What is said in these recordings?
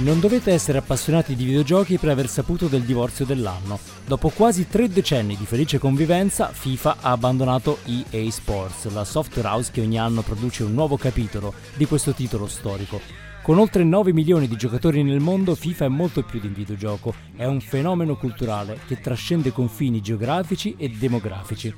Non dovete essere appassionati di videogiochi per aver saputo del divorzio dell'anno. Dopo quasi tre decenni di felice convivenza, FIFA ha abbandonato EA Sports, la software house che ogni anno produce un nuovo capitolo di questo titolo storico. Con oltre 9 milioni di giocatori nel mondo, FIFA è molto più di un videogioco, è un fenomeno culturale che trascende confini geografici e demografici.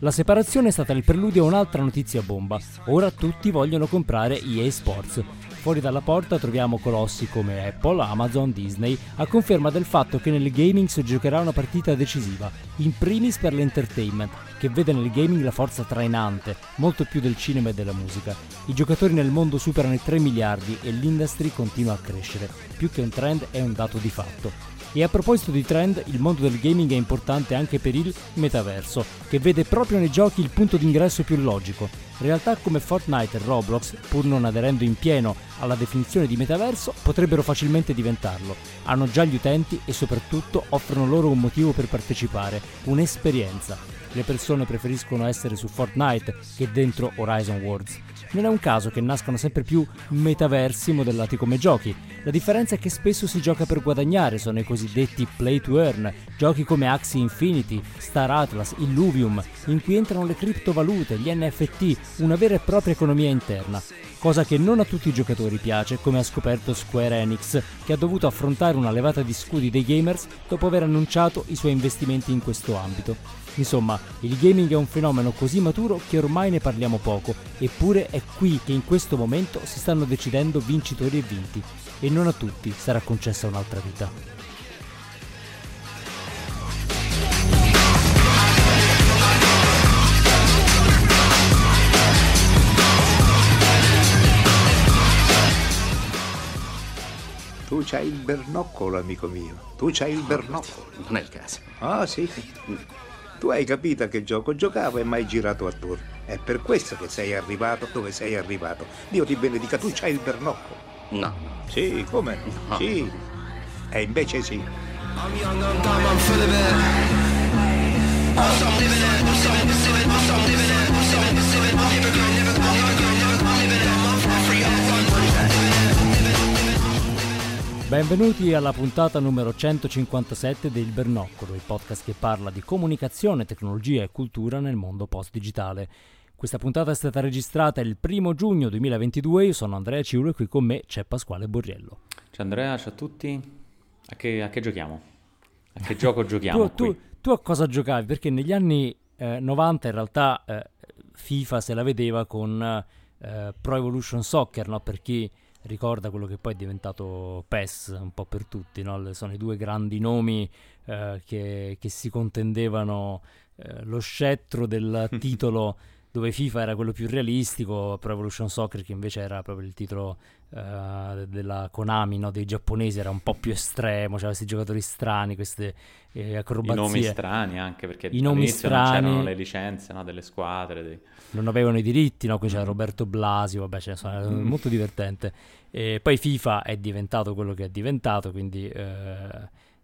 La separazione è stata il preludio a un'altra notizia bomba. Ora tutti vogliono comprare EA Sports. Fuori dalla porta troviamo colossi come Apple, Amazon, Disney, a conferma del fatto che nel gaming si giocherà una partita decisiva, in primis per l'entertainment, che vede nel gaming la forza trainante, molto più del cinema e della musica. I giocatori nel mondo superano i 3 miliardi e l'industry continua a crescere. Più che un trend è un dato di fatto. E a proposito di trend, il mondo del gaming è importante anche per il metaverso, che vede proprio nei giochi il punto d'ingresso più logico. Realtà come Fortnite e Roblox, pur non aderendo in pieno alla definizione di metaverso, potrebbero facilmente diventarlo. Hanno già gli utenti e soprattutto offrono loro un motivo per partecipare, un'esperienza. Le persone preferiscono essere su Fortnite che dentro Horizon Worlds. Non è un caso che nascano sempre più metaversi modellati come giochi. La differenza è che spesso si gioca per guadagnare, sono i cosiddetti play to earn, giochi come Axie Infinity, Star Atlas, Illuvium, in cui entrano le criptovalute, gli NFT, una vera e propria economia interna. Cosa che non a tutti i giocatori piace, come ha scoperto Square Enix, che ha dovuto affrontare una levata di scudi dei gamers dopo aver annunciato i suoi investimenti in questo ambito. Insomma, il gaming è un fenomeno così maturo che ormai ne parliamo poco, eppure è qui che in questo momento si stanno decidendo vincitori e vinti, e non a tutti sarà concessa un'altra vita. Tu c'hai il bernoccolo, amico mio. Tu c'hai il bernoccolo. Non è il caso. Ah, sì. Tu hai capito a che gioco giocavo e mai girato attorno. È per questo che sei arrivato dove sei arrivato. Dio ti benedica, tu c'hai il bernoccolo. No. Sì, come? No. Sì. E invece sì. I'm young, I'm dumb, I'm full of it. I'm living it, I'm living it, I'm living it, I'm living it, Benvenuti alla puntata numero 157 del Bernoccolo, il podcast che parla di comunicazione, tecnologia e cultura nel mondo post-digitale. Questa puntata è stata registrata il primo giugno 2022, io sono Andrea Ciulo e qui con me c'è Pasquale Borriello. Ciao Andrea, ciao a tutti. A che, a che giochiamo? A che gioco giochiamo tu, tu- tu a cosa giocavi? Perché negli anni eh, 90 in realtà eh, FIFA se la vedeva con eh, Pro Evolution Soccer, no? per chi ricorda quello che poi è diventato PES un po' per tutti, no? Sono i due grandi nomi eh, che, che si contendevano eh, lo scettro del titolo dove FIFA era quello più realistico, Pro Evolution Soccer che invece era proprio il titolo eh, della Konami, no? dei giapponesi, era un po' più estremo, c'era questi giocatori strani, queste eh, I acrobazie. nomi strani anche, perché I nomi all'inizio non c'erano strani. le licenze no, delle squadre. dei- non avevano i diritti, no? Qui Mm. c'era Roberto Blasio, vabbè, ce ne sono, era molto divertente. E poi FIFA è diventato quello che è diventato, quindi eh,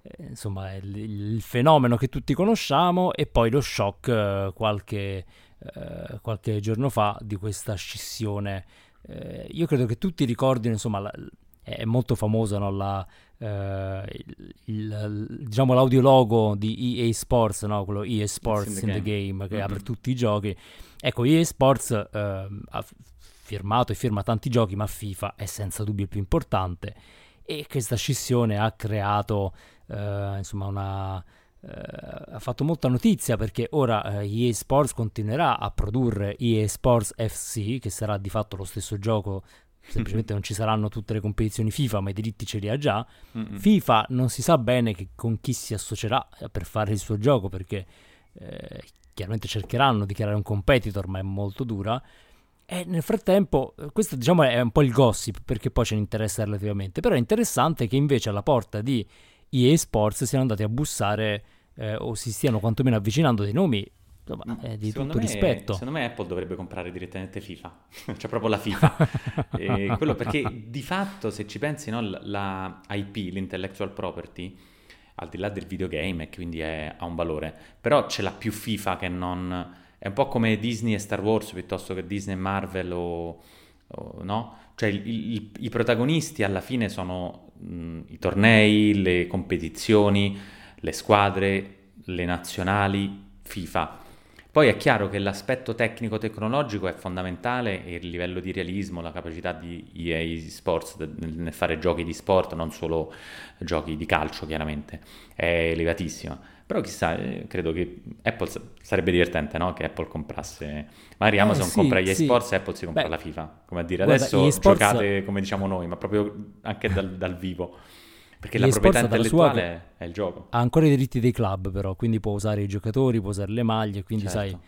eh, insomma il, il fenomeno che tutti conosciamo e poi lo shock eh, qualche, eh, qualche giorno fa di questa scissione. Eh, io credo che tutti ricordino, insomma, la- è molto famosa no, la, eh, il, il- diciamo l'audiologo di EA Sports, no? quello EA Sports in the Game, che Mhm. apre tutti i giochi. Ecco, EA Sports ehm, ha firmato e firma tanti giochi, ma FIFA è senza dubbio il più importante. E questa scissione ha creato, eh, insomma, una. Eh, ha fatto molta notizia perché ora eh, EA Sports continuerà a produrre EA Sports FC, che sarà di fatto lo stesso gioco, semplicemente non ci saranno tutte le competizioni FIFA, ma i diritti ce li ha già. Mm-mm. FIFA non si sa bene che- con chi si associerà eh, per fare il suo gioco perché eh, chiaramente cercheranno di creare un competitor ma è molto dura e nel frattempo eh, questo diciamo è un po' il gossip perché poi ce ne interessa relativamente però è interessante che invece alla porta di EA Sports siano andati a bussare eh, o si stiano quantomeno avvicinando dei nomi insomma, eh, di Secondo tutto me- rispetto Secondo me Apple dovrebbe comprare direttamente FIFA, cioè proprio la FIFA. E quello perché di fatto, se ci pensi, no, la, la IP, l'intellectual property, al di là del videogame, e quindi è- ha un valore, però ce l'ha più FIFA che non... È un po' come Disney e Star Wars piuttosto che Disney e Marvel o, o- no? Cioè il- il- i protagonisti alla fine sono mh, i tornei, le competizioni, le squadre, le nazionali, FIFA. Poi è chiaro che l'aspetto tecnico-tecnologico è fondamentale e il livello di realismo, la capacità di EA Sports nel fare giochi di sport, non solo giochi di calcio chiaramente, è elevatissima. Però chissà, eh, credo che Apple sa- sarebbe divertente, no? Che Apple comprasse... Magari Eh, Amazon sì, compra gli sì. Sports e Apple si compra Beh, la FIFA. Come a dire, guarda, adesso giocate come diciamo noi, ma proprio anche dal, dal vivo. Perché la EA Sports proprietà dalla sua intellettuale è il gioco. Ha ancora i diritti dei club però, quindi può usare i giocatori, può usare le maglie, quindi Certo. sai...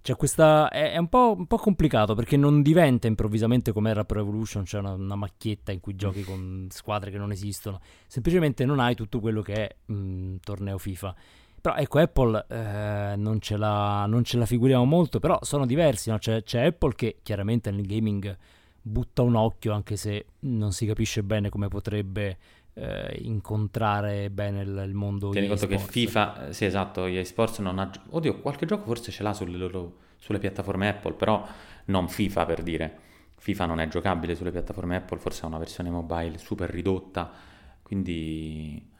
C'è questa... È, è un, po', un po' complicato perché non diventa improvvisamente come era Pro Evolution, c'è una, una macchietta in cui giochi con squadre che non esistono. Semplicemente non hai tutto quello che è un torneo FIFA. Però ecco, Apple eh, non, ce la, non ce la figuriamo molto, però sono diversi, no? c'è, c'è Apple che chiaramente nel gaming butta un occhio, anche se non si capisce bene come potrebbe eh, incontrare bene il, il mondo Tieni conto che. FIFA, eh, sì esatto, EA Sports non ha... Oddio, qualche gioco forse ce l'ha sulle, loro- sulle piattaforme Apple, però non FIFA per dire. FIFA non è giocabile sulle piattaforme Apple, forse ha una versione mobile super ridotta, quindi...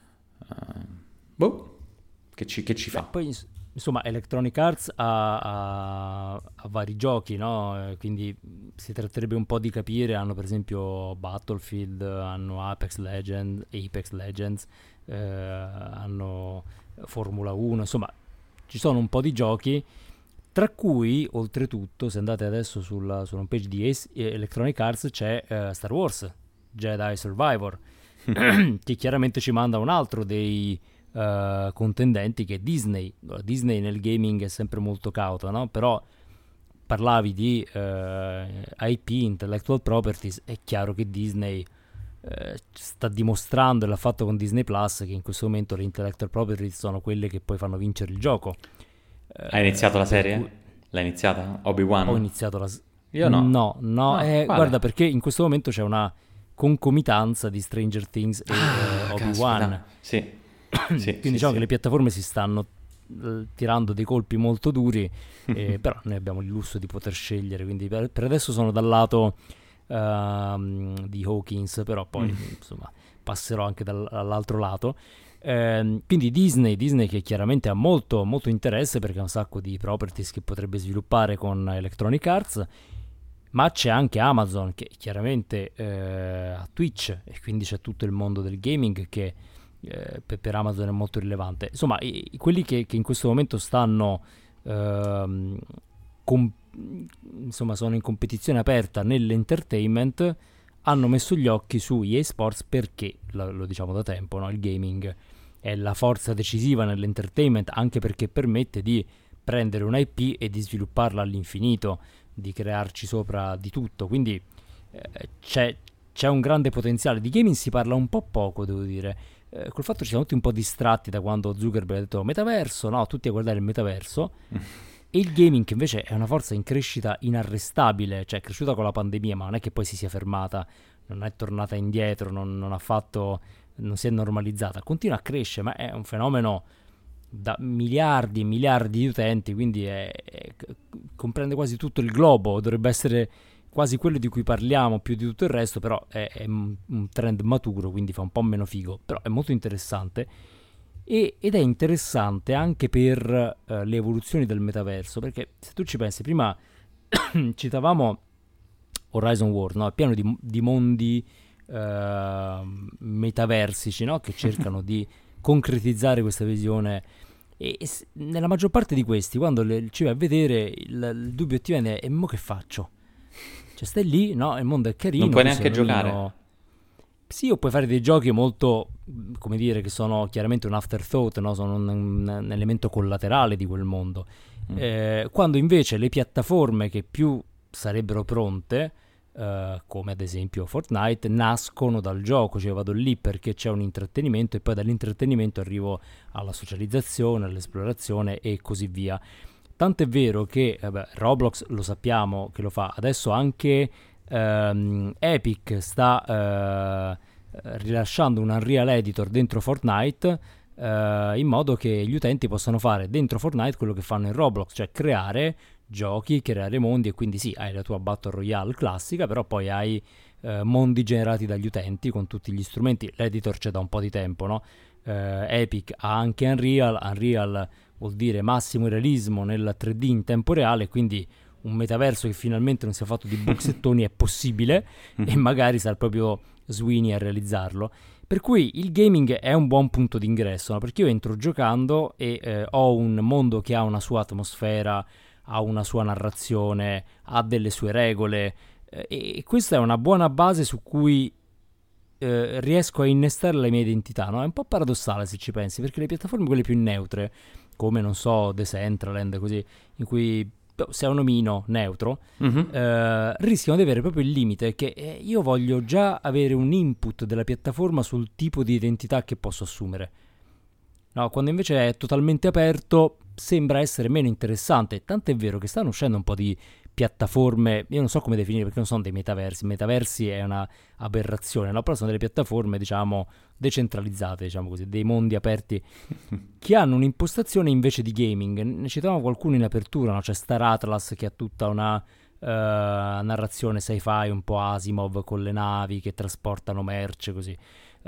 eh, boh, che ci, che ci Beh, fa? poi ins- insomma Electronic Arts ha, ha- ha vari giochi, no? Eh, Quindi si tratterebbe un po' di capire, hanno per esempio Battlefield, hanno Apex Legends, Apex Legends, eh, hanno Formula 1, insomma ci sono un po' di giochi, tra cui oltretutto se andate adesso sulla, sulla home page di Ace- eh, Electronic Arts c'è eh, Star Wars, Jedi Survivor, che chiaramente ci manda un altro dei eh, contendenti che Disney. Disney nel gaming è sempre molto cauta, no? Però parlavi di eh, IP, intellectual properties, è chiaro che Disney eh, sta dimostrando e l'ha fatto con Disney Plus che in questo momento le intellectual properties sono quelle che poi fanno vincere il gioco. Hai iniziato la serie? cui- L'hai iniziata? Obi-Wan? Ho iniziato la... s- Io no. No, no, Ah, eh, guarda perché in questo momento c'è una concomitanza di Stranger Things e Ah, eh, Obi-Wan. Sì. Quindi sì, diciamo sì. che le piattaforme si stanno eh, tirando dei colpi molto duri, eh, però noi abbiamo il lusso di poter scegliere, quindi per, per adesso sono dal lato ehm, di Hawkins, però poi Mm. insomma passerò anche dal- dall'altro lato. Ehm, quindi Disney, Disney che chiaramente ha molto, molto interesse perché ha un sacco di properties che potrebbe sviluppare con Electronic Arts, ma c'è anche Amazon che chiaramente eh, ha Twitch e quindi c'è tutto il mondo del gaming che eh, per, Amazon è molto rilevante. Insomma, i- quelli che, che in questo momento stanno ehm, com- insomma, sono in competizione aperta nell'entertainment hanno messo gli occhi su EA Sports perché, lo, lo diciamo da tempo, no? il gaming è la forza decisiva nell'entertainment anche perché permette di prendere un IP e di svilupparla all'infinito, di crearci sopra di tutto. Quindi eh, c'è, c'è un grande potenziale. Di gaming si parla un po' poco, devo dire. Eh, col fatto che ci siamo tutti un po' distratti da quando Zuckerberg ha detto metaverso, no, tutti a guardare il metaverso. E il gaming che invece è una forza in crescita inarrestabile, cioè è cresciuta con la pandemia, ma non è che poi si sia fermata, non è tornata indietro, non, non ha fatto, non si è normalizzata, continua a crescere, ma è un fenomeno da miliardi e miliardi di utenti, quindi è- è- comprende quasi tutto il globo, dovrebbe essere quasi quello di cui parliamo più di tutto il resto, però è, è un trend maturo, quindi fa un po' meno figo, però è molto interessante. E- ed è interessante anche per eh, le evoluzioni del metaverso, perché se tu ci pensi, prima citavamo Horizon World, no? pieno di, di mondi eh, metaversici no? che cercano di concretizzare questa visione. E, e nella maggior parte di questi, quando le- ci vai a vedere, il, il dubbio ti viene: e mo che faccio? Cioè, stai lì, no? Il mondo è carino. Non puoi neanche giocare. Sì, o puoi fare dei giochi molto, come dire, che sono chiaramente un afterthought, no? Sono un, un- elemento collaterale di quel mondo. Mm. Eh, quando invece le piattaforme che più sarebbero pronte, eh, come ad esempio Fortnite, nascono dal gioco, cioè vado lì perché c'è un intrattenimento e poi dall'intrattenimento arrivo alla socializzazione, all'esplorazione e così via. Tanto è vero che beh, Roblox lo sappiamo che lo fa, adesso anche ehm, Epic sta eh, rilasciando un Unreal Editor dentro Fortnite eh, in modo che gli utenti possano fare dentro Fortnite quello che fanno in Roblox, cioè creare giochi, creare mondi e quindi sì, hai la tua Battle Royale classica, però poi hai eh, mondi generati dagli utenti con tutti gli strumenti. L'editor c'è da un po' di tempo, no? Eh, Epic ha anche Unreal, Unreal vuol dire massimo realismo nel 3D in tempo reale, quindi un metaverso che finalmente non sia fatto di boxettoni è possibile e magari sarà proprio Sweeney a realizzarlo. Per cui il gaming è un buon punto d'ingresso, no? perché io entro giocando e eh, ho un mondo che ha una sua atmosfera, ha una sua narrazione, ha delle sue regole eh, e questa è una buona base su cui eh, riesco a innestare la mia identità. No? È un po' paradossale se ci pensi, perché le piattaforme quelle più neutre, come non so, The Centraland, così, in cui se è un omino neutro, Mhm. eh, rischiano di avere proprio il limite che eh, io voglio già avere un input della piattaforma sul tipo di identità che posso assumere. No, quando invece è totalmente aperto sembra essere meno interessante, tant'è vero che stanno uscendo un po' di piattaforme, io non so come definire perché non sono dei metaversi, metaversi è una aberrazione, no? però sono delle piattaforme diciamo decentralizzate, diciamo così, dei mondi aperti che hanno un'impostazione invece di gaming. Ne citavamo qualcuno in apertura, no? c'è Star Atlas che ha tutta una eh, narrazione sci-fi un po' Asimov con le navi che trasportano merce così.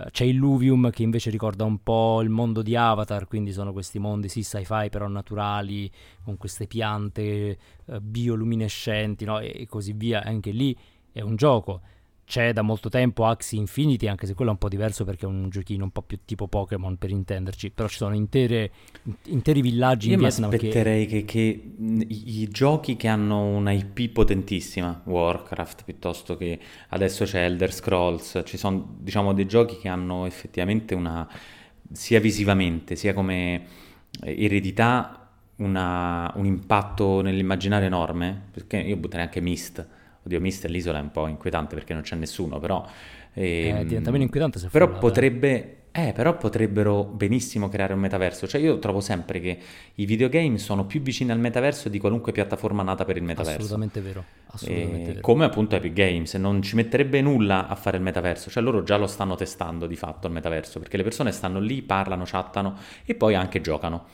Eh, c'è Illuvium che invece ricorda un po' il mondo di Avatar, quindi sono questi mondi sì sci-fi però naturali, con queste piante eh, bioluminescenti no? e, e così via. Anche lì è un gioco. C'è da molto tempo Axie Infinity, anche se quello è un po' diverso perché è un giochino un po' più tipo Pokémon per intenderci, però ci sono intere- interi villaggi Io in mi Vietnam che... aspetterei che, che mh, i, giochi che hanno una IP potentissima, Warcraft piuttosto che adesso c'è Elder Scrolls, ci sono diciamo dei giochi che hanno effettivamente una, sia visivamente sia come eredità, una- un impatto nell'immaginario enorme, perché io butterei anche Myst, oddio Myst l'isola è un po' inquietante perché non c'è nessuno, però... Eh, ehm, diventa meno inquietante se però frullata, eh. potrebbe, eh, però potrebbero benissimo creare un metaverso. Cioè, io trovo sempre che i videogame sono più vicini al metaverso di qualunque piattaforma nata per il metaverso. Assolutamente vero, assolutamente Eh, vero. come appunto Epic Games, non ci metterebbe nulla a fare il metaverso, cioè loro già lo stanno testando di fatto il metaverso, perché le persone stanno lì, parlano, chattano e poi anche giocano.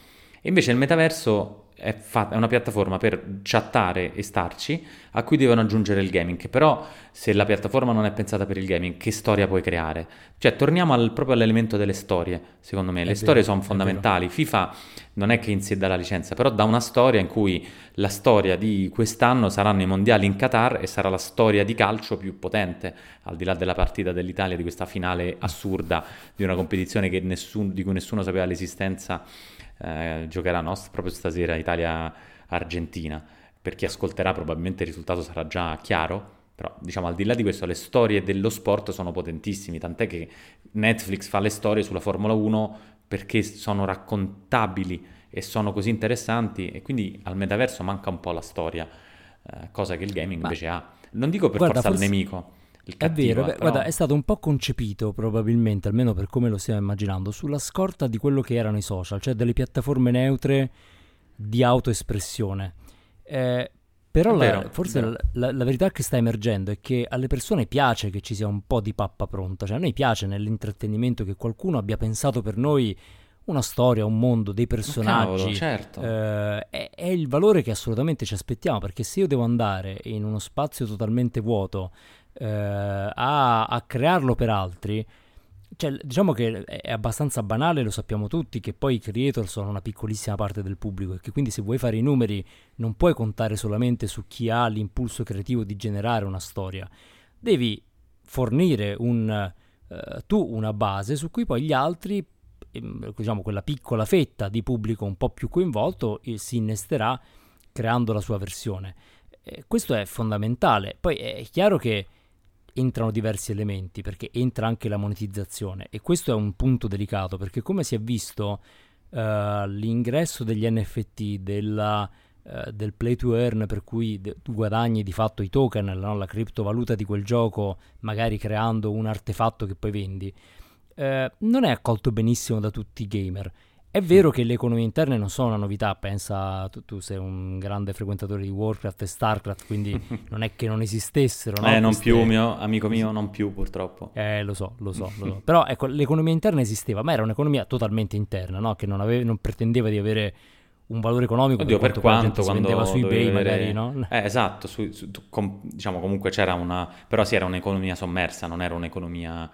E invece il metaverso è, fa- è una piattaforma per chattare e starci, a cui devono aggiungere il gaming. Che Però se la piattaforma non è pensata per il gaming, che storia puoi creare? Cioè torniamo al- proprio all'elemento delle storie, secondo me. Le È storie vero, sono è fondamentali. FIFA non è che in sé dà la licenza, però dà una storia in cui la storia di quest'anno saranno i mondiali in Qatar e sarà la storia di calcio più potente, al di là della partita dell'Italia, di questa finale assurda di una competizione che nessun- di cui nessuno sapeva l'esistenza. Eh, giocherà no? proprio stasera Italia-Argentina. Per chi ascolterà probabilmente il risultato sarà già chiaro, però diciamo al di là di questo le storie dello sport sono potentissimi, tant'è che Netflix fa le storie sulla Formula 1 perché sono raccontabili e sono così interessanti e quindi al metaverso manca un po' la storia, eh, cosa che il gaming Ma- invece ha. Non dico per Guarda, forza forse- nemico, il È cattivo, vero, eh, però- guarda, è stato un po' concepito probabilmente, almeno per come lo stiamo immaginando, sulla scorta di quello che erano i social, cioè delle piattaforme neutre di autoespressione. Eh, però È la- vero, forse è la, la- la verità che sta emergendo è che alle persone piace che ci sia un po' di pappa pronta, cioè a noi piace nell'intrattenimento che qualcuno abbia pensato per noi una storia, un mondo, dei personaggi. Cavolo, certo. Eh, è, è il valore che assolutamente ci aspettiamo, perché se io devo andare in uno spazio totalmente vuoto eh, a, a crearlo per altri, cioè, diciamo che è abbastanza banale, lo sappiamo tutti, che poi i creator sono una piccolissima parte del pubblico e che quindi se vuoi fare i numeri non puoi contare solamente su chi ha l'impulso creativo di generare una storia. Devi fornire un, eh, tu una base su cui poi gli altri, ehm, diciamo quella piccola fetta di pubblico un po' più coinvolto, eh, si innesterà creando la sua versione. Eh, questo è fondamentale. Poi è chiaro che entrano diversi elementi perché entra anche la monetizzazione e questo è un punto delicato perché come si è visto eh, l'ingresso degli NFT della, eh, del play to earn per cui tu guadagni di fatto i token no? la criptovaluta di quel gioco magari creando un artefatto che poi vendi eh, non è accolto benissimo da tutti i gamer è vero che le economie interne non sono una novità, pensa tu, tu sei un grande frequentatore di Warcraft e Starcraft, quindi non è che non esistessero, no? eh, non Queste- più, mio amico mio, non più purtroppo. eh, lo so, lo so, lo so. Però ecco, l'economia interna esisteva, ma era un'economia totalmente interna, no? Che non, ave- non pretendeva di avere un valore economico Oddio, per quanto gente quanto si vendeva su eBay dovevi magari, avere... no? Eh, esatto, su- su- com- diciamo comunque c'era una... però sì, era un'economia sommersa, non era un'economia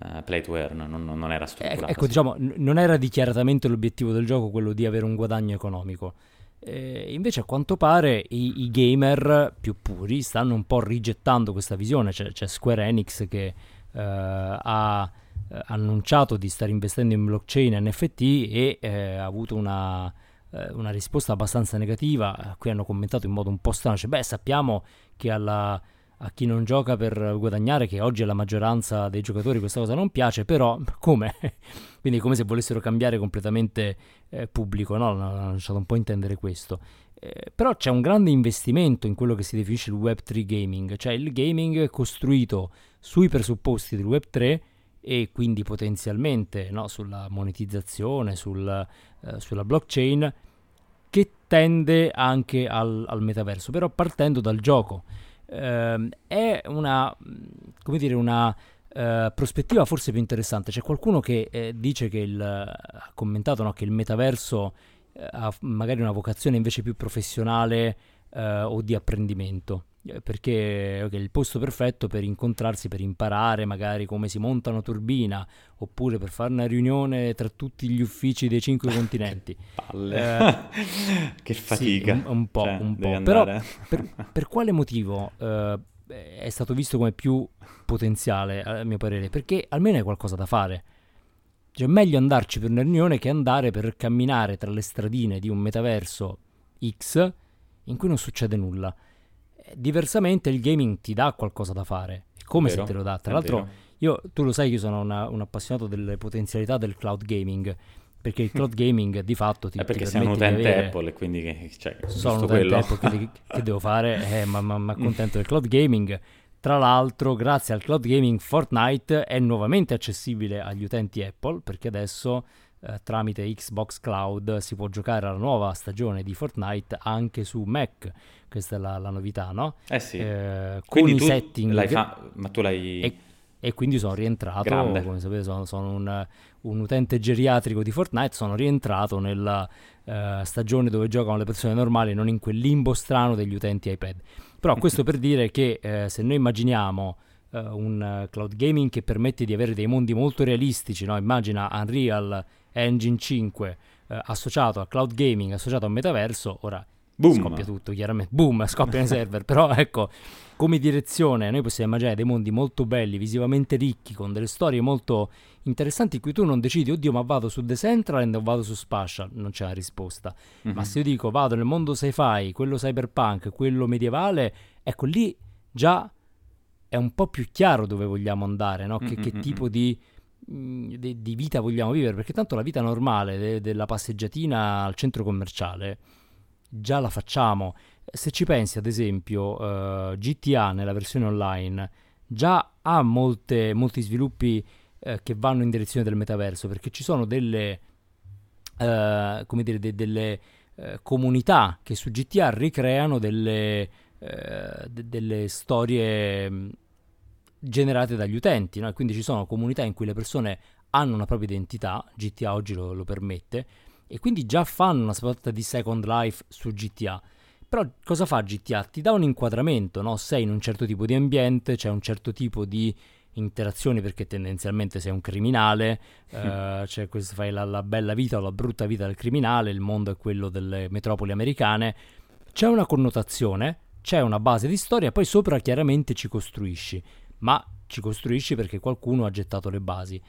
eh, play to earn, non, non- era Eh, strutturata. Ecco, sì. diciamo, n- non era dichiaratamente l'obiettivo del gioco quello di avere un guadagno economico. Eh, invece, a quanto pare, i, i gamer più puri stanno un po' rigettando questa visione. C'è, c'è Square Enix che eh, ha eh, annunciato di stare investendo in blockchain e NFT e eh, ha avuto una, eh, una risposta abbastanza negativa. Qui hanno commentato in modo un po' strano: cioè, beh, sappiamo che alla a chi non gioca per guadagnare, che oggi la maggioranza dei giocatori, questa cosa non piace, però come? Quindi come se volessero cambiare completamente eh, pubblico, no? Hanno lasciato un po' intendere questo. Eh, però c'è un grande investimento in quello che si definisce il Web3 gaming, cioè il gaming costruito sui presupposti del Web3 e quindi potenzialmente no, sulla monetizzazione, sul, eh, sulla blockchain, che tende anche al, al metaverso, però partendo dal gioco. Ehm, è una, come dire, una eh, prospettiva forse più interessante. C'è qualcuno che eh, dice che il, ha commentato no, che il metaverso eh, ha magari una vocazione invece più professionale eh, o di apprendimento. Eh, Perché ok, è il posto perfetto per incontrarsi, per imparare magari come si monta una turbina, oppure per fare una riunione tra tutti gli uffici dei cinque continenti. Palle. che Sì, fatica. un, un po', Cioè, un po'. Però per, per quale motivo eh, è stato visto come più potenziale, a mio parere? Perché almeno hai qualcosa da fare. Cioè, è meglio andarci per una riunione che andare per camminare tra le stradine di un metaverso X in cui non succede nulla. Diversamente il gaming ti dà qualcosa da fare. È come Vero, se te lo dà. Tra l'altro, vero. io, tu lo sai io sono una- un appassionato delle potenzialità del cloud gaming. Perché il cloud gaming di fatto ti, È ti perché sei un utente avere- Apple e quindi cioè, sono un utente quello. Apple, che, che devo fare? Eh, ma mi accontento del cloud gaming. Tra l'altro, grazie al cloud gaming, Fortnite è nuovamente accessibile agli utenti Apple perché adesso eh, tramite Xbox Cloud si può giocare alla nuova stagione di Fortnite anche su Mac. Questa è la, la novità, no? Eh sì. Eh, con Quindi i tu setting l'hai fa- ma tu l'hai... e, e quindi sono rientrato, Grande. come sapete sono, sono un, un utente geriatrico di Fortnite, sono rientrato nella eh, stagione dove giocano le persone normali, non in quel limbo strano degli utenti iPad. Però questo per dire che eh, se noi immaginiamo eh, un eh, cloud gaming che permette di avere dei mondi molto realistici, no? immagina Unreal Engine 5 eh, associato a cloud gaming, associato a un metaverso, ora Boom. scoppia tutto, chiaramente. Boom, scoppiano i server. Però ecco, come direzione, noi possiamo immaginare dei mondi molto belli, visivamente ricchi, con delle storie molto interessanti in cui tu non decidi, oddio, ma vado su Decentraland o vado su Spatial? Non c'è la risposta. Mhm. Ma se io dico vado nel mondo sci-fi, quello cyberpunk, quello medievale, ecco lì già è un po' più chiaro dove vogliamo andare, no? Che, che Mm-mm-mm. tipo di, mh, di- di vita vogliamo vivere, perché tanto la vita normale de- della passeggiatina al centro commerciale già la facciamo. Se ci pensi, ad esempio, eh, GTA nella versione online già ha molte- molti sviluppi eh, che vanno in direzione del metaverso, perché ci sono delle, eh, come dire, de- delle comunità che su GTA ricreano delle, de- delle storie mh, generate dagli utenti, no? Quindi ci sono comunità in cui le persone hanno una propria identità, GTA oggi lo, lo permette, e quindi già fanno una sorta di Second Life su GTA. Però cosa fa GTA? Ti dà un inquadramento, no? Sei in un certo tipo di ambiente, c'è un certo tipo di interazioni perché tendenzialmente sei un criminale, eh, c'è questo, fai la, la bella vita o la brutta vita del criminale, il mondo è quello delle metropoli americane, c'è una connotazione, c'è una base di storia, poi sopra chiaramente ci costruisci, ma ci costruisci perché qualcuno ha gettato le basi.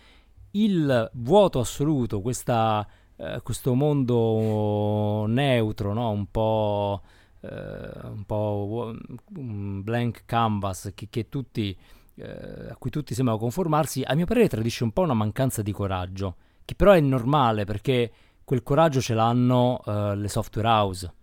Il vuoto assoluto, questa, eh, questo mondo neutro, no? un po', eh, un po' un blank canvas che, che tutti, eh, a cui tutti sembrano conformarsi, a mio parere tradisce un po' una mancanza di coraggio, che però è normale perché quel coraggio ce l'hanno eh, le software house.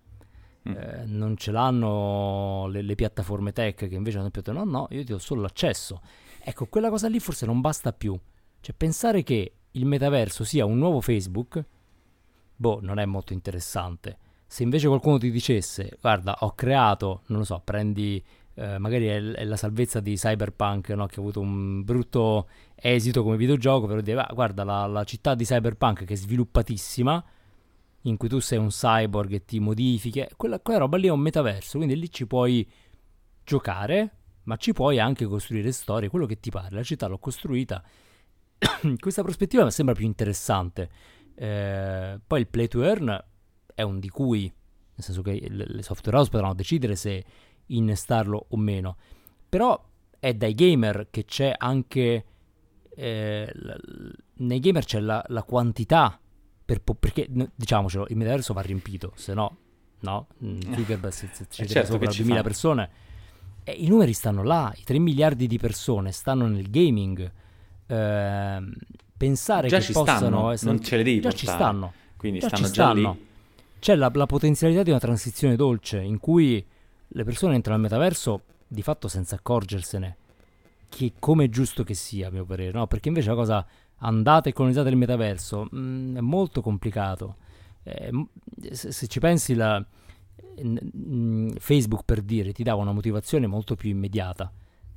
Mm. Eh, non ce l'hanno le, le piattaforme tech che invece hanno detto no no io ti do solo l'accesso ecco quella cosa lì forse non basta più cioè pensare che il metaverso sia un nuovo Facebook boh non è molto interessante se invece qualcuno ti dicesse guarda ho creato non lo so prendi eh, magari è, è la salvezza di Cyberpunk no? che ha avuto un brutto esito come videogioco però dire "Ah, guarda la, la città di Cyberpunk che è sviluppatissima in cui tu sei un cyborg e ti modifichi, quella, quella roba lì è un metaverso, quindi lì ci puoi giocare, ma ci puoi anche costruire storie, quello che ti pare. La città l'ho costruita. Questa prospettiva mi sembra più interessante. Eh, poi il play to earn è un di cui, nel senso che le, software house potranno decidere se innestarlo o meno. Però è dai gamer che c'è anche... Eh, nei gamer c'è la, la quantità per po- perché diciamocelo il metaverso va riempito se no no Zuckerberg se, se ci certo sopra 2000 persone e i numeri stanno là i 3 miliardi di persone stanno nel gaming eh, pensare già che ci possano stanno, essere non ce le devi già portare. ci stanno quindi già stanno ci già stanno lì c'è la, la potenzialità di una transizione dolce in cui le persone entrano nel metaverso di fatto senza accorgersene che come è giusto che sia a mio parere no? perché invece la cosa andate e colonizzate il metaverso mm, è molto complicato eh, se, se, ci pensi la, mm, Facebook per dire ti dava una motivazione molto più immediata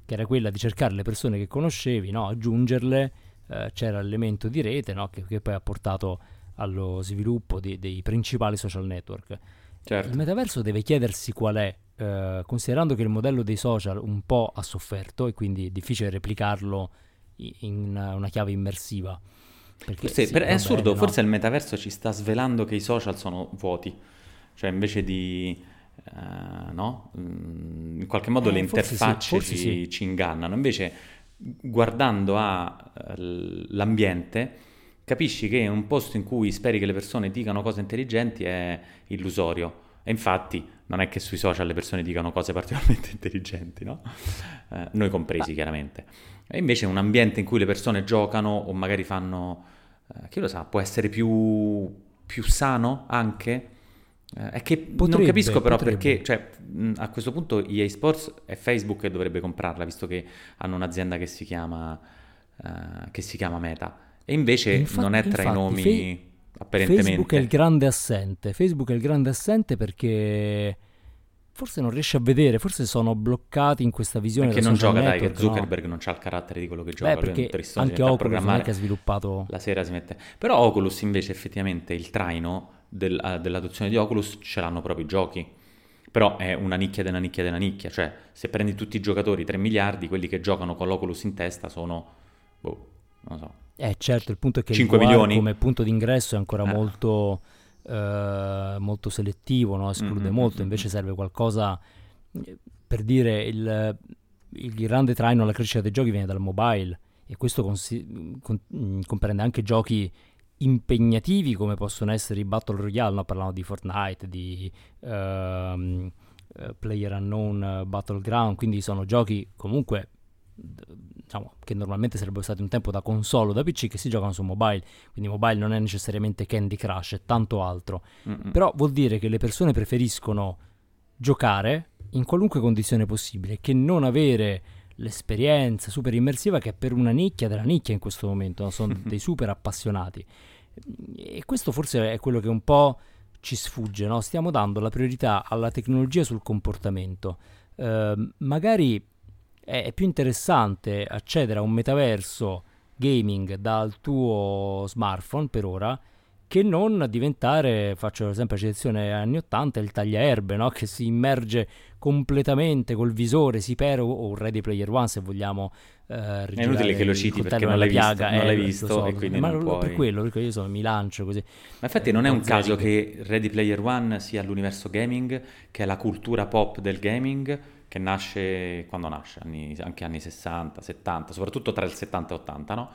che era quella di cercare le persone che conoscevi no? aggiungerle eh, c'era l'elemento di rete no? che, che, poi ha portato allo sviluppo di, dei principali social network certo. il metaverso deve chiedersi qual è eh, considerando che il modello dei social un po' ha sofferto e quindi è difficile replicarlo in una, chiave immersiva. Forse, sì, per, è assurdo, no? forse il metaverso ci sta svelando che i social sono vuoti, cioè invece di... Uh, no? Mm, in qualche modo eh, le interfacce sì, ci, sì. ci, ingannano, invece guardando all'ambiente capisci che un posto in cui speri che le persone dicano cose intelligenti è illusorio e infatti non è che sui social le persone dicano cose particolarmente intelligenti, no? Eh, noi compresi, chiaramente. E invece un ambiente in cui le persone giocano o magari fanno, eh, chi lo sa, può essere più, più sano anche. Eh, è che potrebbe, non capisco però potrebbe. perché, cioè, mh, a questo punto EA Sports è Facebook che dovrebbe comprarla, visto che hanno un'azienda che si chiama, uh, che si chiama Meta. E invece infatti, non è tra infatti, i nomi... Fe- apparentemente. Facebook è il grande assente. Facebook è il grande assente perché forse non riesce a vedere, forse sono bloccati in questa visione. Perché non gioca, network, dai, che Zuckerberg no? non ha il carattere di quello che gioca. Beh, perché anche Oculus non è che ha sviluppato... La sera si mette... Però Oculus invece effettivamente il traino del, uh, dell'adozione di Oculus ce l'hanno proprio i giochi. Però è una nicchia della nicchia della nicchia, cioè se prendi tutti i giocatori, 3 miliardi, quelli che giocano con l'Oculus in testa sono, boh, non so, eh certo, il punto è che 5 il milioni come punto d'ingresso è ancora eh. molto, eh, molto selettivo, no? esclude mm-hmm. molto, invece serve qualcosa eh, per dire il, il grande traino alla crescita dei giochi viene dal mobile e questo consi- con- mm, comprende anche giochi impegnativi come possono essere i Battle Royale, no? parlando di Fortnite, di uh, Player Unknown Battleground, quindi sono giochi comunque diciamo, che normalmente sarebbero stati un tempo da console o da PC che si giocano su mobile, quindi mobile non è necessariamente Candy Crush, è tanto altro. Mm-mm. Però vuol dire che le persone preferiscono giocare in qualunque condizione possibile che non avere l'esperienza super immersiva che è per una nicchia della nicchia in questo momento, no? sono dei super appassionati. E questo forse è quello che un po' ci sfugge, no? stiamo dando la priorità alla tecnologia sul comportamento. Uh, magari è più interessante accedere a un metaverso gaming dal tuo smartphone per ora che non diventare, faccio sempre citazione anni 80, il tagliaerbe, no? che si immerge completamente col visore, si perde, o un Ready Player One se vogliamo eh, È inutile che lo citi perché non l'hai visto, non l'hai visto so, e quindi ma non puoi... per quello, perché io sono, mi lancio così. Ma infatti non è un caso che Ready Player One sia l'universo gaming, che è la cultura pop del gaming, che nasce quando nasce, anni, anche anni 60, 70, soprattutto tra il 70 e 80, no?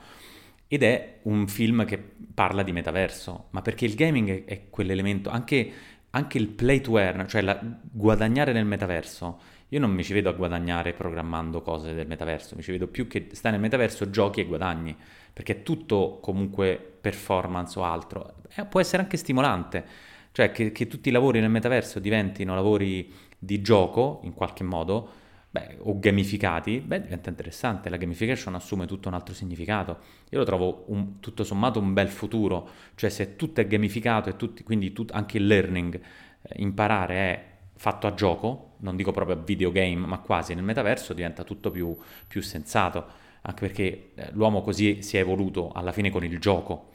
Ed è un film che parla di metaverso, ma perché il gaming è, quell'elemento, anche, anche, il play to earn, cioè la, guadagnare nel metaverso. Io non mi ci vedo a guadagnare programmando cose del metaverso, mi ci vedo più che stai nel metaverso, giochi e guadagni, perché è tutto comunque performance o altro. Eh, può essere anche stimolante, cioè che, che tutti i lavori nel metaverso diventino lavori di gioco in qualche modo, beh, o gamificati, beh, diventa interessante. La gamification assume tutto un altro significato. Io lo trovo un, tutto sommato un bel futuro, cioè se tutto è gamificato e tutti, quindi tut, anche il learning, eh, imparare è fatto a gioco, non dico proprio a videogame, ma quasi nel metaverso diventa tutto più, più sensato, anche perché eh, l'uomo così si è evoluto alla fine con il gioco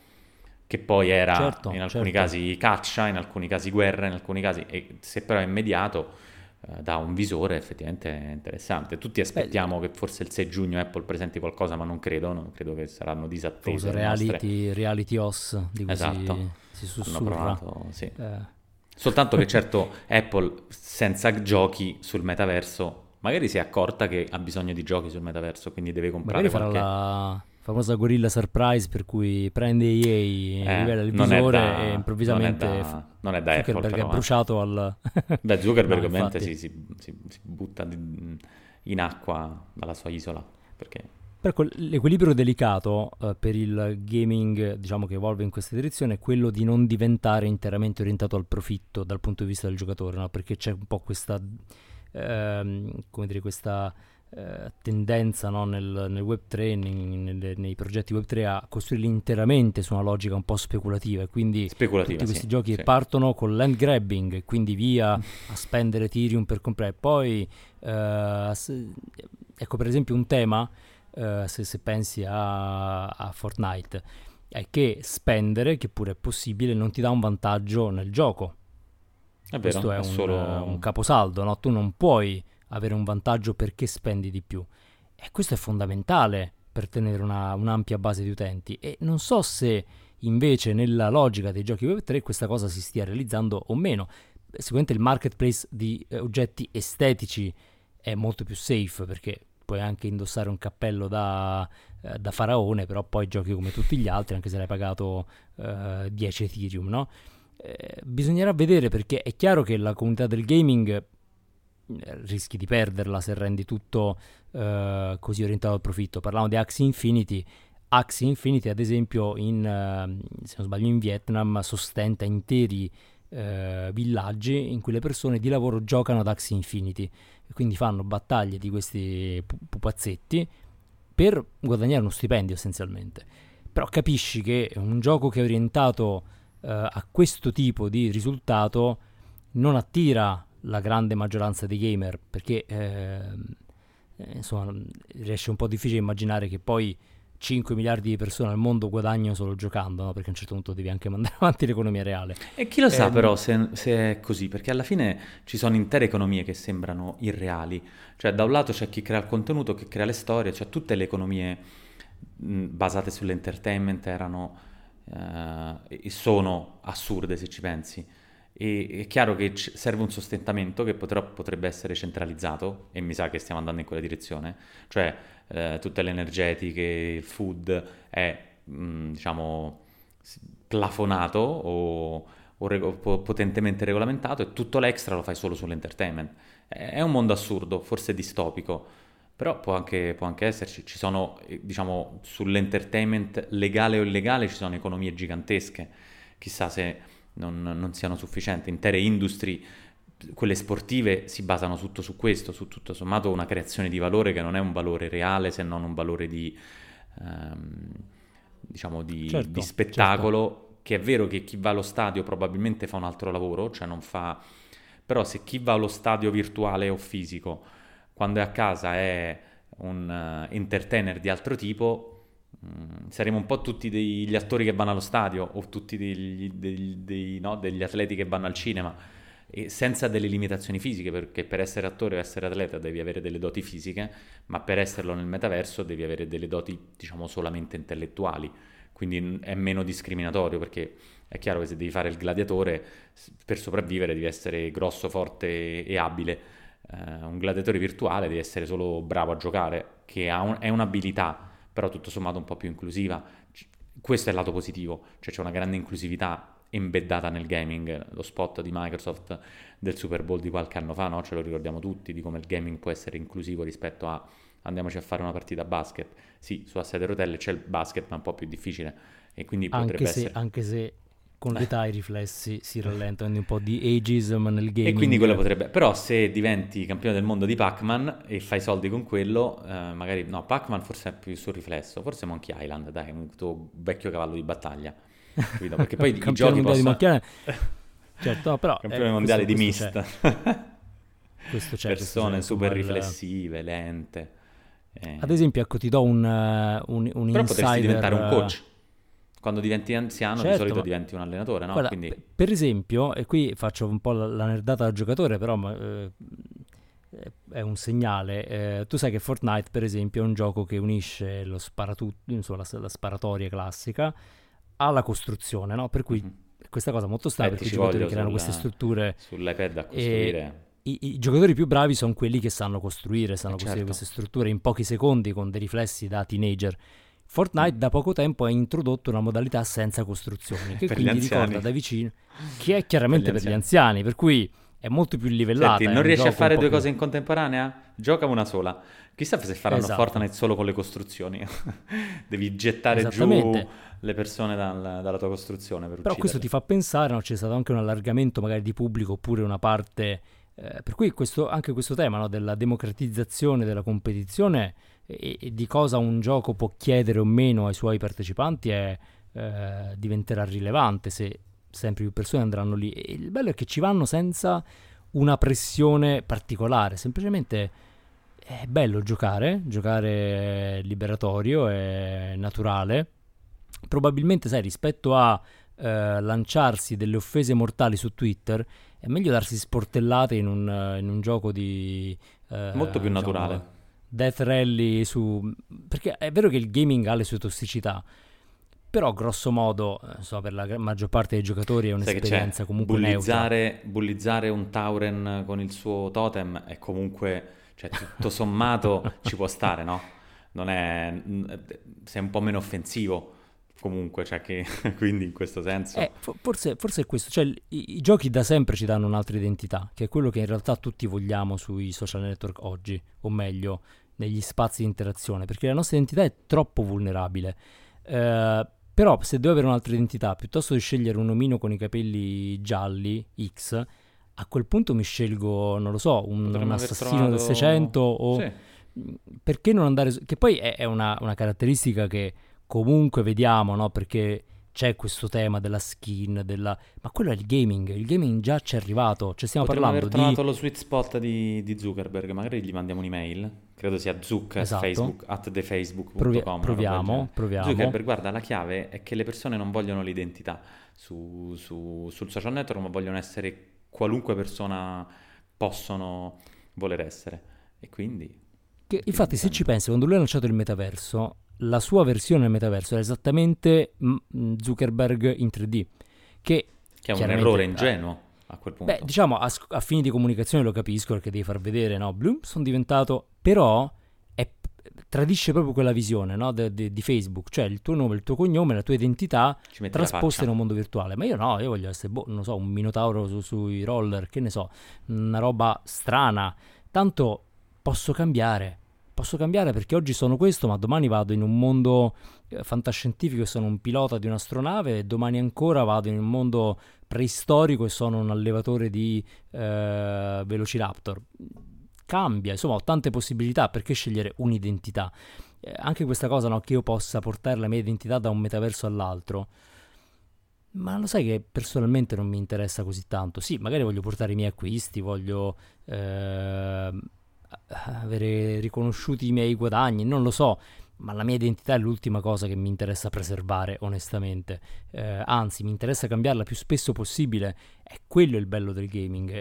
che poi era Certo, in alcuni certo. casi caccia, in alcuni casi guerra, in alcuni casi... E se però è immediato, da un visore effettivamente interessante. Tutti aspettiamo che forse il 6 giugno Apple presenti qualcosa, ma non credo, non credo che saranno disattese nostre... reality, reality OS di cui Esatto. si, si sussurra. provato, sì. Eh, Soltanto che certo Apple senza giochi sul metaverso magari si è accorta che ha bisogno di giochi sul metaverso, quindi deve comprare magari farà qualche... la famosa gorilla surprise per cui prende EA, Eh, rivela il visore da- e improvvisamente non è da- non è da Apple, Zuckerberg però, è eh. bruciato al... Beh, Zuckerberg No, ovviamente si, si- si- butta in acqua dalla sua isola, perché Per quel- l'equilibrio delicato eh, per il gaming, diciamo che evolve in questa direzione, è quello di non diventare interamente orientato al profitto dal punto di vista del giocatore, no? Perché c'è un po' questa, ehm, come dire, questa eh, tendenza no? nel, nel Web3, nei, nelle- nei progetti Web3 a costruirli interamente su una logica un po' speculativa e quindi speculativa, tutti questi sì, giochi sì. partono con land grabbing e quindi via a spendere Ethereum per comprare. Poi, eh, se- ecco per esempio un tema, eh, se, se pensi a, a Fortnite, è che spendere, che pure è possibile, non ti dà un vantaggio nel gioco. È vero, Questo è, è un, solo... un caposaldo, no? Tu non puoi avere un vantaggio perché spendi di più. E questo è fondamentale per tenere una, un'ampia base di utenti. E non so se invece nella logica dei giochi Web3 questa cosa si stia realizzando o meno. Sicuramente il marketplace di eh, oggetti estetici è molto più safe perché puoi anche indossare un cappello da, eh, da faraone, però poi giochi come tutti gli altri, anche se l'hai pagato eh, 10 Ethereum, no? Eh, bisognerà vedere perché è chiaro che la comunità del gaming rischi di perderla se rendi tutto eh, così orientato al profitto. Parlavamo di Axie Infinity. Axie Infinity, ad esempio, in, eh, se non sbaglio, in Vietnam sostenta interi eh, villaggi in cui le persone di lavoro giocano ad Axie Infinity quindi fanno battaglie di questi pu- pupazzetti per guadagnare uno stipendio essenzialmente. Però capisci che un gioco che è orientato eh, a questo tipo di risultato non attira la grande maggioranza dei gamer perché ehm, eh, insomma riesce un po' difficile immaginare che poi 5 miliardi di persone al mondo guadagnano solo giocando, no? perché a un certo punto devi anche mandare avanti l'economia reale. E chi lo sa Ehm, però se, se è così, perché alla fine ci sono intere economie che sembrano irreali. Cioè, da un lato c'è chi crea il contenuto, chi crea le storie, cioè tutte le economie mh, basate sull'entertainment erano eh, e sono assurde se ci pensi. E è chiaro che serve un sostentamento che però potrebbe essere centralizzato, e mi sa che stiamo andando in quella direzione, cioè eh, tutte le energetiche, il food è, mh, diciamo, s- plafonato o, o rego- po- potentemente regolamentato e tutto l'extra lo fai solo sull'entertainment. È è un mondo assurdo, forse distopico, però può anche, può anche esserci. Ci sono, eh, diciamo, sull'entertainment legale o illegale ci sono economie gigantesche. Chissà se non, non siano sufficienti. Intere industrie, quelle sportive, si basano tutto su questo, su tutto sommato una creazione di valore che non è un valore reale se non un valore di, ehm, diciamo, di, Certo, di spettacolo. Che è vero che chi va allo stadio probabilmente fa un altro lavoro, cioè non fa... Però se chi va allo stadio virtuale o fisico, quando è a casa è un eh, entertainer di altro tipo, saremo un po' tutti degli attori che vanno allo stadio o tutti degli, degli- dei- no, degli atleti che vanno al cinema senza delle limitazioni fisiche, perché per essere attore o essere atleta devi avere delle doti fisiche, ma per esserlo nel metaverso devi avere delle doti, diciamo, solamente intellettuali. Quindi mm, è meno discriminatorio perché è chiaro che se devi fare il gladiatore, per sopravvivere devi essere grosso, forte e abile. Eh, un gladiatore virtuale deve essere solo bravo a giocare, che un- è un'abilità, però tutto sommato un po' più inclusiva. Questo è il lato positivo, cioè c'è una grande inclusività embeddata nel gaming. Lo spot di Microsoft del Super Bowl di qualche anno fa, no? Ce lo ricordiamo tutti, di come il gaming può essere inclusivo rispetto a andiamoci a fare una partita a basket. Sì, su a rotelle c'è il basket, ma è un po' più difficile e quindi Anche potrebbe se, essere... anche se con l'età i riflessi si rallentano, quindi un po' di ageism nel gaming. E quindi quello potrebbe... Però se diventi campione del mondo di Pac-Man e fai soldi con quello, eh, magari... No, Pac-Man forse è più sul riflesso, forse Monkey Island, dai, un tuo vecchio cavallo di battaglia. Capito? Perché poi i giochi possono... di macchiane. Certo, no, però... eh, Campione mondiale questo- di questo Mist. c'è. Questo c'è, questo Persone c'è, super riflessive, lente. eh. Ad esempio, ecco, ti do un, eh, un, un Però potresti insider... diventare un eh, coach. Quando diventi anziano di Certo, solito ma- diventi un allenatore, no? Guarda, Quindi pe- per esempio, e qui faccio un po' la, la nerdata da giocatore, però eh, è un segnale. eh, tu sai che Fortnite, per esempio, è un gioco che unisce lo sparatutto, insomma, la, la sparatoria classica alla costruzione, no? Per cui Mhm. questa cosa molto strana Eh, perché i giocatori creano queste strutture. sull'iPad a costruire... I, i giocatori più bravi sono quelli che sanno costruire, sanno Eh, costruire certo. queste strutture in pochi secondi con dei riflessi da teenager. Fortnite da poco tempo ha introdotto una modalità senza costruzioni, che gli quindi anziani. ricorda da vicino, che è chiaramente Per per gli gli anziani, per cui è molto più livellata. Senti, non riesci a fare due più- cose in contemporanea? Gioca una sola. Chissà se faranno Esatto. Fortnite solo con le costruzioni. Devi gettare giù le persone dal- dalla tua costruzione per Però questo ucciderle. ti fa pensare, no? c'è stato anche un allargamento magari di pubblico oppure una parte... eh, per cui questo- anche questo tema no, della democratizzazione della competizione e, e di cosa un gioco può chiedere o meno ai suoi partecipanti è, eh, diventerà rilevante se sempre più persone andranno lì. E il bello è che ci vanno senza una pressione particolare, semplicemente è bello giocare, giocare liberatorio, è naturale. Probabilmente, sai, rispetto a eh, lanciarsi delle offese mortali su Twitter, è meglio darsi sportellate in un, in un gioco di... eh, Molto più diciamo, naturale. Death Rally su... Perché è vero che il gaming ha le sue tossicità, però grosso modo, so, per la maggior parte dei giocatori è un'esperienza comunque neutra. bullizzare, bullizzare un Tauren con il suo totem è comunque, cioè tutto sommato ci può stare, no? Non è, sei un po' meno offensivo comunque, cioè che, quindi in questo senso... Eh, fo- forse, forse è questo, cioè i, i giochi da sempre ci danno un'altra identità, che è quello che in realtà tutti vogliamo sui social network oggi, o meglio, negli spazi di interazione, perché la nostra identità è troppo vulnerabile. Eh, però se devo avere un'altra identità, piuttosto di scegliere un omino con i capelli gialli, X, a quel punto mi scelgo, non lo so, un, un assassino del trovato- 600 o... Sì. Perché non andare... Che poi è, è una, una caratteristica che comunque vediamo, no? Perché c'è questo tema della skin, della... Ma quello è il gaming, il gaming già ci è arrivato, cioè stiamo Potremmo aver parlando di... trovato lo sweet spot di, di Zuckerberg, magari gli mandiamo un'email, credo sia zuc at Esatto. facebook, at thefacebook.com. Provi- proviamo, proviamo. Zuckerberg, guarda, la chiave è che le persone non vogliono l'identità su- su- sul social network, ma vogliono essere qualunque persona possono voler essere. E quindi... Che, infatti, se ci pensi, quando lui ha lanciato il metaverso, la sua versione del metaverso era esattamente mm, mm, Zuckerberg in 3D. Che, Che è un errore ingenuo a quel punto. beh, diciamo, a, a fini di comunicazione lo capisco perché devi far vedere, no? Bloom, sono diventato... Però è- tradisce proprio quella visione, no? de- de- di Facebook, cioè il tuo nome, il tuo cognome, la tua identità faccia. in un mondo virtuale. Ma io no, io voglio essere, boh, non so, un minotauro su- sui roller, che ne so, una roba strana. Tanto posso cambiare. Posso cambiare perché oggi sono questo, ma domani vado in un mondo eh, fantascientifico e sono un pilota di un'astronave, e domani ancora vado in un mondo preistorico e sono un allevatore di eh, Velociraptor. Cambia, insomma, ho tante possibilità, perché scegliere un'identità? Eh, anche questa cosa, no, che io possa portare la mia identità da un metaverso all'altro. Ma lo sai che personalmente non mi interessa così tanto. Sì, magari voglio portare i miei acquisti, voglio ehm, avere riconosciuti i miei guadagni, non lo so, ma la mia identità è l'ultima cosa che mi interessa preservare, onestamente. Eh, anzi, mi interessa cambiarla più spesso possibile. È quello il bello del gaming.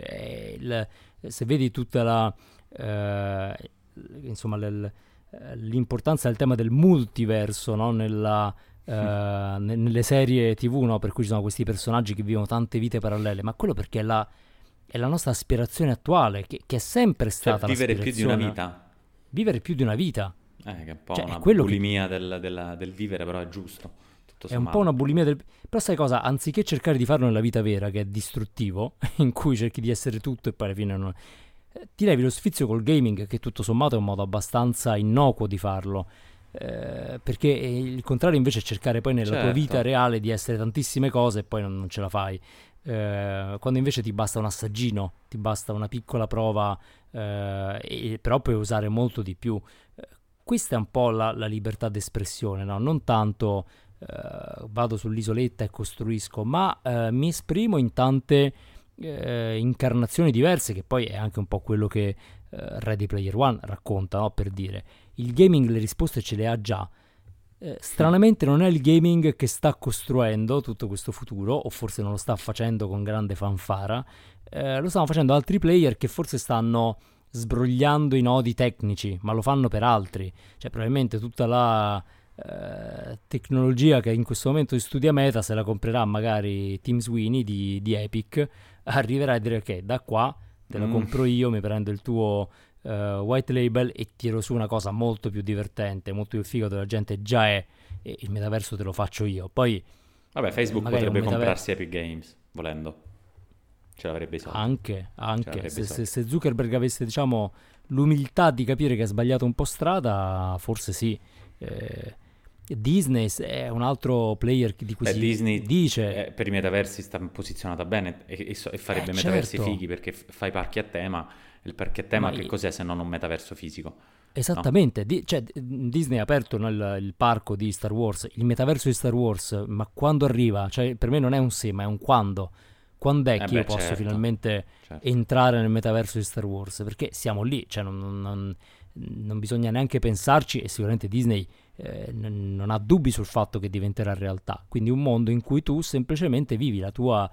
Il- se vedi tutta la... eh, insomma, eh, l'importanza del tema del multiverso, no? Nella, eh, ne- nelle serie tv, no? per cui ci sono questi personaggi che vivono tante vite parallele, ma quello perché è la, è la nostra aspirazione attuale, che, che è sempre Cioè, stata vivere più di una vita. Vivere più di una vita. Eh, che è un po' Cioè, una quello che- bulimia del, della- del vivere, però è giusto. È un po' una bulimia del... Però sai cosa? Anziché cercare di farlo nella vita vera, che è distruttivo, in cui cerchi di essere tutto e poi alla fine non... eh, Ti levi lo sfizio col gaming, che tutto sommato è un modo abbastanza innocuo di farlo. Eh, perché eh, il contrario invece è cercare poi nella tua Certo. vita reale di essere tantissime cose e poi non, non ce la fai. Eh, quando invece ti basta un assaggino, ti basta una piccola prova, eh, e, però puoi usare molto di più. Eh, questa è un po' la, la libertà d'espressione, no? non tanto eh, vado sull'isoletta e costruisco, ma eh, mi esprimo in tante eh, incarnazioni diverse, che poi è anche un po' quello che Ready Player One racconta, no? per dire. Il gaming le risposte ce le ha già, eh, stranamente non è il gaming che sta costruendo tutto questo futuro, o forse non lo sta facendo con grande fanfara, eh, lo stanno facendo altri player che forse stanno sbrogliando i nodi tecnici, ma lo fanno per altri. Cioè, probabilmente tutta la eh, tecnologia che in questo momento studia meta, se la comprerà magari Team Sweeney di, di Epic, arriverà a dire che da qua te la Mm. compro io, mi prendo il tuo eh, white label e tiro su una cosa molto più divertente, molto più figa dove la gente già è e il metaverso te lo faccio io. Poi Vabbè, Facebook potrebbe metaver- comprarsi Epic Games, volendo. Ce l'avrebbe i soldi. anche, anche se, se- se Zuckerberg avesse diciamo l'umiltà di capire che ha sbagliato un po' strada, forse sì. Eh, Disney è un altro player di cui Beh, si Disney dice eh, per i metaversi sta posizionata bene e, e e farebbe Eh, metaversi certo. fighi perché f- fai parchi a tema. Il parchi a tema Ma che cos'è se non un metaverso fisico? Esattamente, Di- cioè, Disney ha aperto nel- il parco di Star Wars, il metaverso di Star Wars, ma quando arriva? Cioè, per me non è un se, ma è un quando. Quando è Eh che beh, io posso certo. finalmente Certo. entrare nel metaverso di Star Wars? Perché siamo lì, cioè non, non- non- non bisogna neanche pensarci e sicuramente Disney eh, n- non ha dubbi sul fatto che diventerà realtà. Quindi un mondo in cui tu semplicemente vivi la tua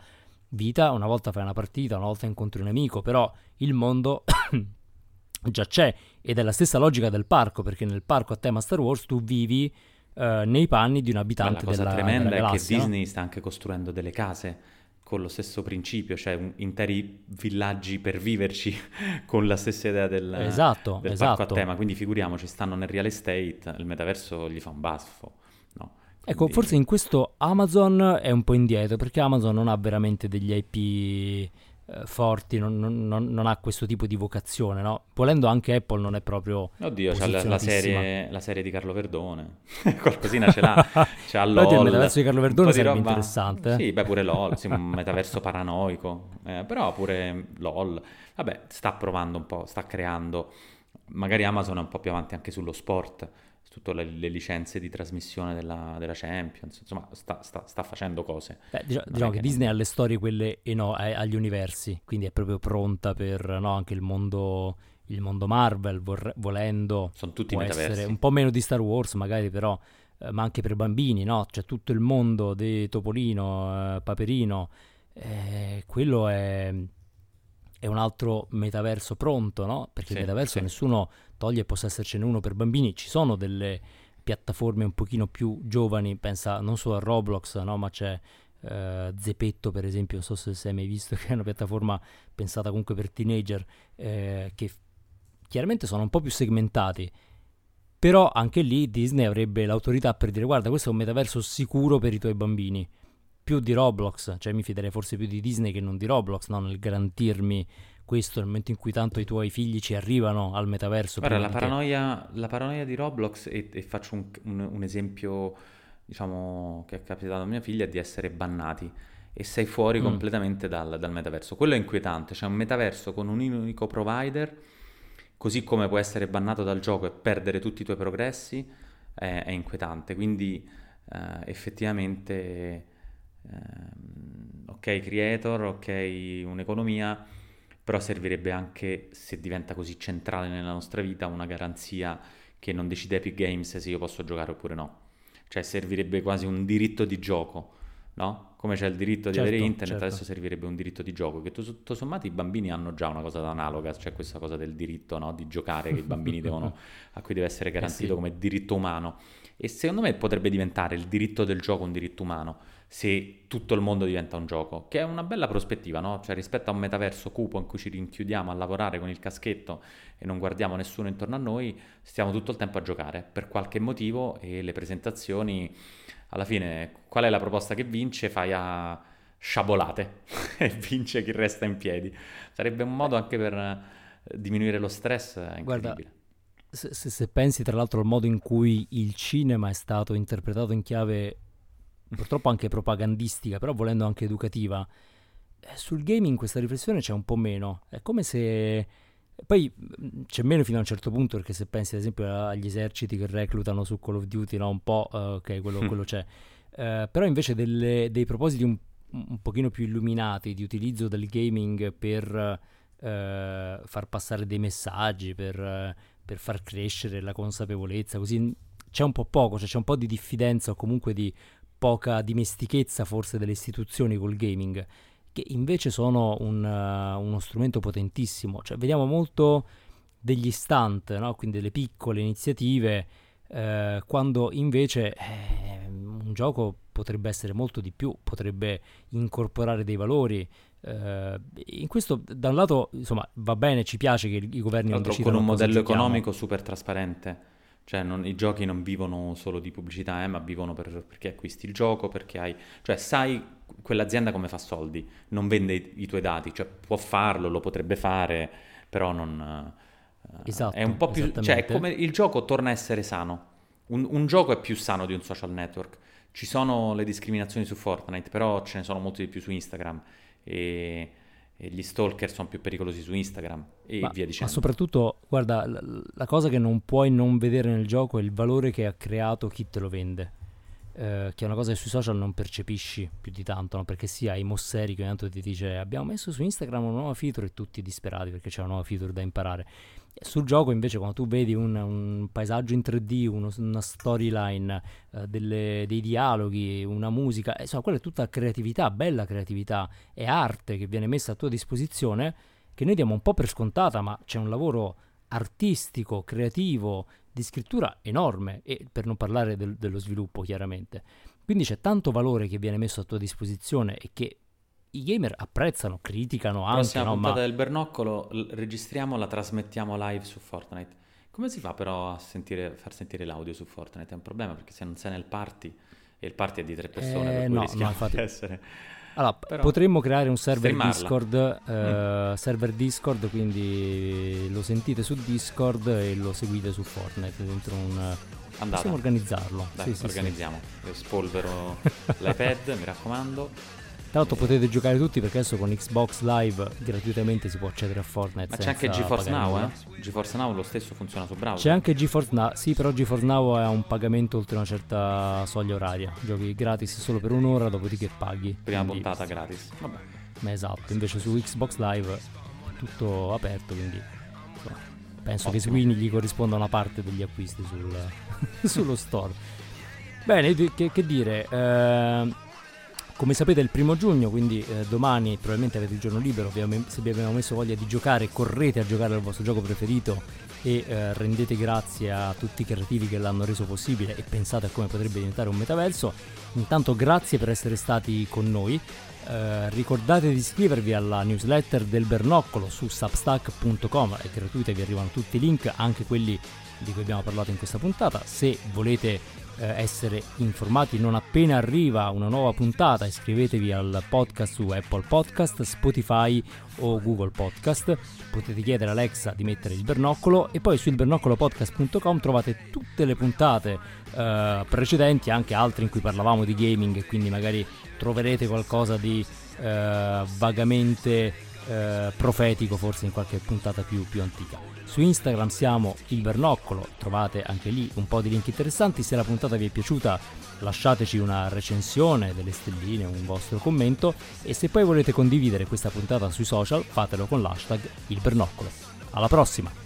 vita, una volta fai una partita, una volta incontri un amico, però il mondo già c'è ed è la stessa logica del parco, perché nel parco a tema Star Wars tu vivi eh, nei panni di un Ma la abitante cosa della, tremenda della è che galassia, no? Disney sta anche costruendo delle case con lo stesso principio, cioè un- interi villaggi per viverci con la stessa idea del, Esatto, del parco a esatto. tema. Quindi figuriamoci, stanno nel real estate, il metaverso gli fa un baffo. Ecco, forse in questo Amazon è un po' indietro, perché Amazon non ha veramente degli IP eh, forti, non, non- non- ha questo tipo di vocazione, no? Volendo anche Apple non è proprio... Oddio, c'ha la, la serie, la serie di Carlo Verdone, qualcosina ce l'ha, c'ha Infatti il LOL, metaverso di Carlo Verdone sarebbe roba- interessante, eh. Sì, beh pure LOL, sì, un metaverso paranoico, eh, però pure LOL, vabbè, sta provando un po', sta creando, magari Amazon è un po' più avanti anche sullo sport, tutte le, le licenze di trasmissione della, della Champions, insomma, sta, sta- sta facendo cose. Beh, diciamo è che che- Disney ha le storie quelle e no, agli universi, quindi è proprio pronta per no, anche il mondo, il mondo Marvel, vorre- volendo. Sono tutti metaversi. essere un po' meno di Star Wars magari però, eh, ma anche per bambini, no? C'è tutto il mondo di Topolino, eh, Paperino, eh, quello è, è un altro metaverso pronto, no? Perché Sì, il metaverso sì. nessuno toglie e possa essercene uno per bambini, ci sono delle piattaforme un pochino più giovani, pensa non solo a Roblox, no? Ma c'è eh, Zepetto per esempio, non so se è mai visto, che è una piattaforma pensata comunque per teenager, eh, che chiaramente sono un po' più segmentati, però anche lì Disney avrebbe l'autorità per dire guarda questo è un metaverso sicuro per i tuoi bambini, più di Roblox, cioè mi fiderei forse più di Disney che non di Roblox, no? nel garantirmi questo nel momento in cui tanto i tuoi figli ci arrivano al metaverso. Guarda, la paranoia, la paranoia di Roblox, e, e faccio un, un- un esempio, diciamo, che è capitato a mia figlia, è di essere bannati e sei fuori Mm. completamente dal, dal metaverso. Quello è inquietante, c'è un metaverso con un unico provider, così come può essere bannato dal gioco e perdere tutti i tuoi progressi, è, è inquietante. Quindi eh, effettivamente, ehm, ok, creator, ok, un'economia, però servirebbe anche, se diventa così centrale nella nostra vita, una garanzia che non decide Epic Games se io posso giocare oppure no. Cioè servirebbe quasi un diritto di gioco, no? Come c'è il diritto di Certo, avere internet, certo. adesso servirebbe un diritto di gioco, che tu- tutto sommato i bambini hanno già una cosa analoga, c'è questa cosa del diritto, no? Di giocare che i bambini devono, a cui deve essere garantito Eh sì. come diritto umano. E secondo me potrebbe diventare il diritto del gioco un diritto umano se tutto il mondo diventa un gioco, che è una bella prospettiva, no? Cioè rispetto a un metaverso cupo in cui ci rinchiudiamo a lavorare con il caschetto e non guardiamo nessuno intorno a noi, stiamo tutto il tempo a giocare per qualche motivo e le presentazioni, alla fine, qual è la proposta che vince? Fai a sciabolate e vince chi resta in piedi. Sarebbe un modo anche per eh, diminuire lo stress eh, Guarda, incredibile. Se, se- se pensi tra l'altro al modo in cui il cinema è stato interpretato in chiave purtroppo anche propagandistica, però volendo anche educativa, eh, sul gaming questa riflessione c'è un po' meno. È come se... Poi mh, c'è meno fino a un certo punto, perché se pensi ad esempio agli eserciti che reclutano su Call of Duty, no? Un po', eh, ok, quello, Mm. quello c'è. Eh, però invece delle- dei propositi un, un pochino più illuminati di utilizzo del gaming per eh, far passare dei messaggi, per, eh, per far crescere la consapevolezza, così c'è un po' poco, cioè c'è un po' di diffidenza o comunque di poca dimestichezza forse delle istituzioni col gaming, che invece sono un, uh, uno strumento potentissimo. Cioè, vediamo molto degli stunt, no? quindi delle piccole iniziative, eh, quando invece eh, un gioco potrebbe essere molto di più, potrebbe incorporare dei valori. Eh, in questo, da un lato, insomma, va bene, ci piace che i governi non decidano con un modello economico super trasparente. Cioè, non, i giochi non vivono solo di pubblicità, eh, ma vivono per, perché acquisti il gioco, perché hai... Cioè, sai quell'azienda come fa soldi, non vende i, i tuoi dati, cioè può farlo, lo potrebbe fare, però non... Esatto, è un po' più... Cioè, è come il gioco torna a essere sano. Un, un gioco è più sano di un social network. Ci sono le discriminazioni su Fortnite, però ce ne sono molte di più su Instagram. E e gli stalker sono più pericolosi su Instagram e ma, via dicendo. Ma soprattutto, guarda, la, la, cosa che non puoi non vedere nel gioco è il valore che ha creato chi te lo vende. Eh, che è una cosa che sui social non percepisci più di tanto, no? perché sì, hai Mosseri che ogni tanto ti dice abbiamo messo su Instagram una nuova feature e tutti disperati perché c'è una nuova feature da imparare. Sul gioco invece quando tu vedi un, un paesaggio in 3D, uno, una storyline, eh, dei dialoghi, una musica, eh, insomma quella è tutta creatività, bella creatività, è arte che viene messa a tua disposizione che noi diamo un po' per scontata, ma c'è un lavoro artistico, creativo, di scrittura enorme e per non parlare del, dello sviluppo chiaramente. Quindi c'è tanto valore che viene messo a tua disposizione e che i gamer apprezzano, criticano anche. Prossima no, puntata ma... del Bernoccolo, l- registriamo, la trasmettiamo live su Fortnite. Come si fa però a sentire, far sentire l'audio su Fortnite? È un problema perché se non sei nel party e il party è di tre persone, Eh, per cui no, rischia no, infatti- di essere... Allora, Però- potremmo creare un server. Discord, eh, Mm. server Discord, quindi lo sentite su Discord e lo seguite su Fortnite dentro un... Andata. Possiamo organizzarlo. Dai, Sì, sì, sì. organizziamo. Io spolvero l'iPad, mi raccomando. Tra l'altro potete giocare tutti perché adesso con Xbox Live gratuitamente si può accedere a Fortnite. Ma c'è anche GeForce Now, eh? GeForce Now lo stesso funziona su browser. C'è anche GeForce Now, sì però GeForce Now è un pagamento oltre una certa soglia oraria, giochi gratis solo per un'ora, dopodiché paghi. Prima Quindi- puntata gratis. Vabbè. Ma esatto, invece su Xbox Live è tutto aperto, quindi insomma, penso che Ottimo. Sweeney gli corrisponda una parte degli acquisti sul- sullo store. Bene, che, che dire, eh, come sapete è il primo giugno, quindi eh, domani probabilmente avete il giorno libero, se vi abbiamo messo voglia di giocare, correte a giocare al vostro gioco preferito e eh, rendete grazie a tutti i creativi che l'hanno reso possibile e pensate a come potrebbe diventare un metaverso. Intanto grazie per essere stati con noi. Eh, ricordate di iscrivervi alla newsletter del Bernoccolo su substack.com, è gratuita vi arrivano tutti i link, anche quelli di cui abbiamo parlato in questa puntata. Se volete eh, essere informati non appena arriva una nuova puntata, iscrivetevi al podcast su Apple Podcast, Spotify o Google Podcast. Potete chiedere a Alexa di mettere il bernoccolo e poi su ilbernoccolopodcast.com trovate tutte le puntate eh, precedenti, anche altre in cui parlavamo di gaming quindi magari troverete qualcosa di eh, vagamente eh, profetico forse in qualche puntata più, più antica. Su Instagram siamo il Bernoccolo, trovate anche lì un po' di link interessanti. Se la puntata vi è piaciuta lasciateci una recensione, delle stelline, un vostro commento e se poi volete condividere questa puntata sui social fatelo con l'hashtag il Bernoccolo. Alla prossima!